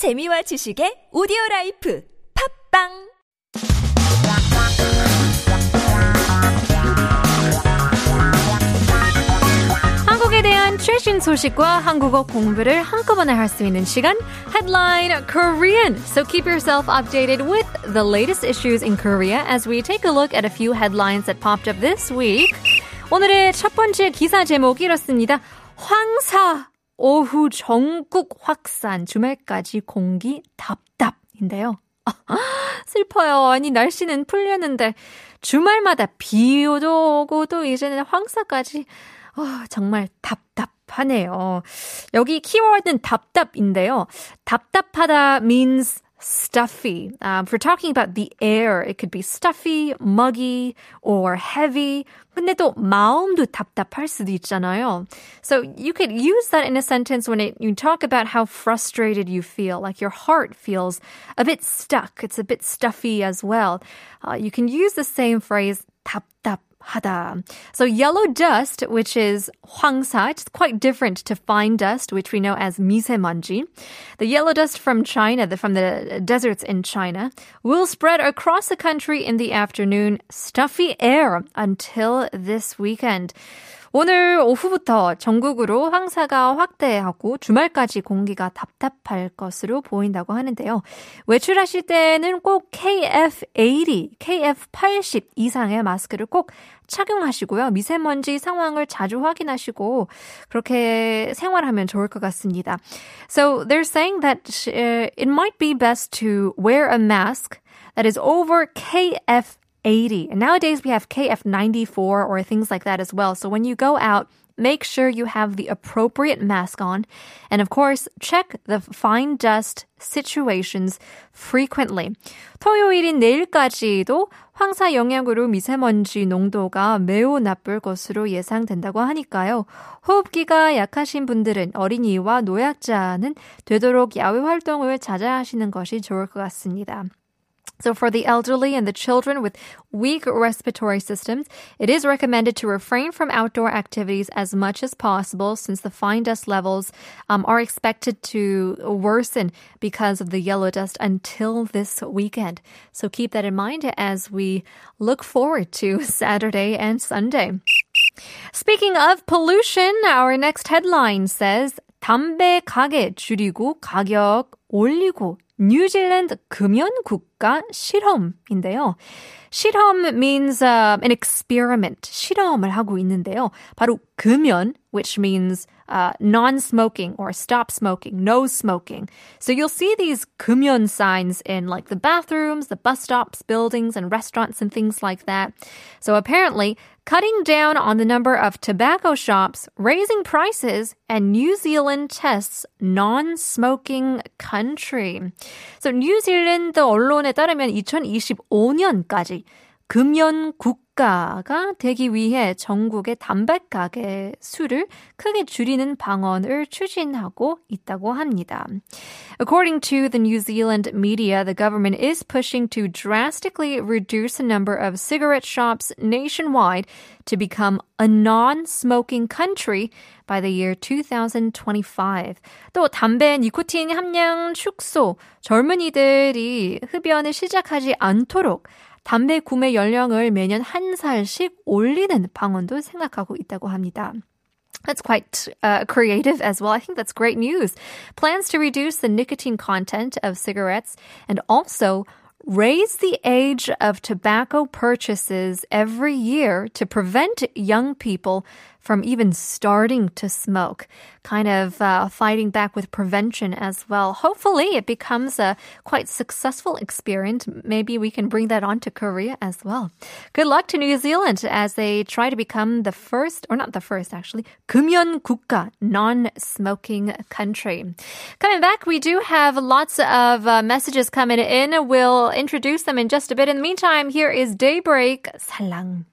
재미와 지식의 오디오 라이프 팝빵 한국에 대한 최신 소식과 한국어 공부를 한꺼번에 할 수 있는 시간 Headline Korean. So keep yourself updated with the latest issues in Korea as we take a look at a few headlines that popped up this week. 오늘의 첫 번째 기사 제목이 이렇습니다. 황사 오후 전국 확산 주말까지 공기 답답인데요. 슬퍼요. 아니 날씨는 풀렸는데 주말마다 비도 오고 또 이제는 황사까지 어, 정말 답답하네요. 여기 키워드는 답답인데요. 답답하다 means stuffy. Um, if we're talking about the air, it could be stuffy, muggy, or heavy. 근데 또 마음도 답답할 수도 있잖아요. So you could use that in a sentence when it, you talk about how frustrated you feel, like your heart feels a bit stuck. It's a bit stuffy as well. Uh, you can use the same phrase, 답답 하다. So yellow dust, which is 황사, it's quite different to fine dust, which we know as 미세먼지. The yellow dust from China, the, from the deserts in China, will spread across the country in the afternoon, stuffy air until this weekend. 오늘 오후부터 전국으로 황사가 확대하고 주말까지 공기가 답답할 것으로 보인다고 하는데요. 외출하실 때는 꼭 KF80, KF80 이상의 마스크를 꼭 착용하시고요. 미세먼지 상황을 자주 확인하시고 그렇게 생활하면 좋을 것 같습니다. So they're saying that it might be best to wear a mask that is over KF 80. And nowadays we have KF94 or things like that as well. So when you go out, make sure you have the appropriate mask on. And of course, check the fine dust situations frequently. 토요일인 내일까지도 황사 영향으로 미세먼지 농도가 매우 나쁠 것으로 예상된다고 하니까요. 호흡기가 약하신 분들은 어린이와 노약자는 되도록 야외 활동을 자제하시는 것이 좋을 것 같습니다. So for the elderly and the children with weak respiratory systems, it is recommended to refrain from outdoor activities as much as possible since the fine dust levels um, are expected to worsen because of the yellow dust until this weekend. So keep that in mind as we look forward to Saturday and Sunday. Speaking of pollution, our next headline says 담배 가게 줄이고 가격 올리고 뉴질랜드 금연 국가 실험인데요. 실험 means uh, an experiment. 실험을 하고 있는데요. 바로 금연, which means uh, non-smoking or stop smoking, no smoking. So you'll see these 금연 signs in like the bathrooms, the bus stops, buildings, and restaurants and things like that. So apparently, cutting down on the number of tobacco shops, raising prices, and New Zealand tests non-smoking country. So 뉴질랜드 언론에 따르면 2025년까지 금연 국 가가 되기 위해 전국의 담배 가게 수를 크게 줄이는 방안을 추진하고 있다고 합니다. According to the New Zealand media, the government is pushing to drastically reduce the number of cigarette shops nationwide to become a non-smoking country by the year 2025. 또 담배 니코틴 함량 축소, 젊은이들이 흡연을 시작하지 않도록 담배 구매 연령을 매년 한 살씩 올리는 방안도 생각하고 있다고 합니다. That's quite uh, creative as well. I think that's great news. Plans to reduce the nicotine content of cigarettes and also raise the age of tobacco purchases every year to prevent young people from even starting to smoke. Kind of uh, fighting back with prevention as well. Hopefully, it becomes a quite successful experience. Maybe we can bring that on to Korea as well. Good luck to New Zealand as they try to become the first, or not the first actually, 금연 국가, non-smoking country. Coming back, we do have lots of uh, messages coming in. We'll introduce them in just a bit. In the meantime, here is Daybreak Salang.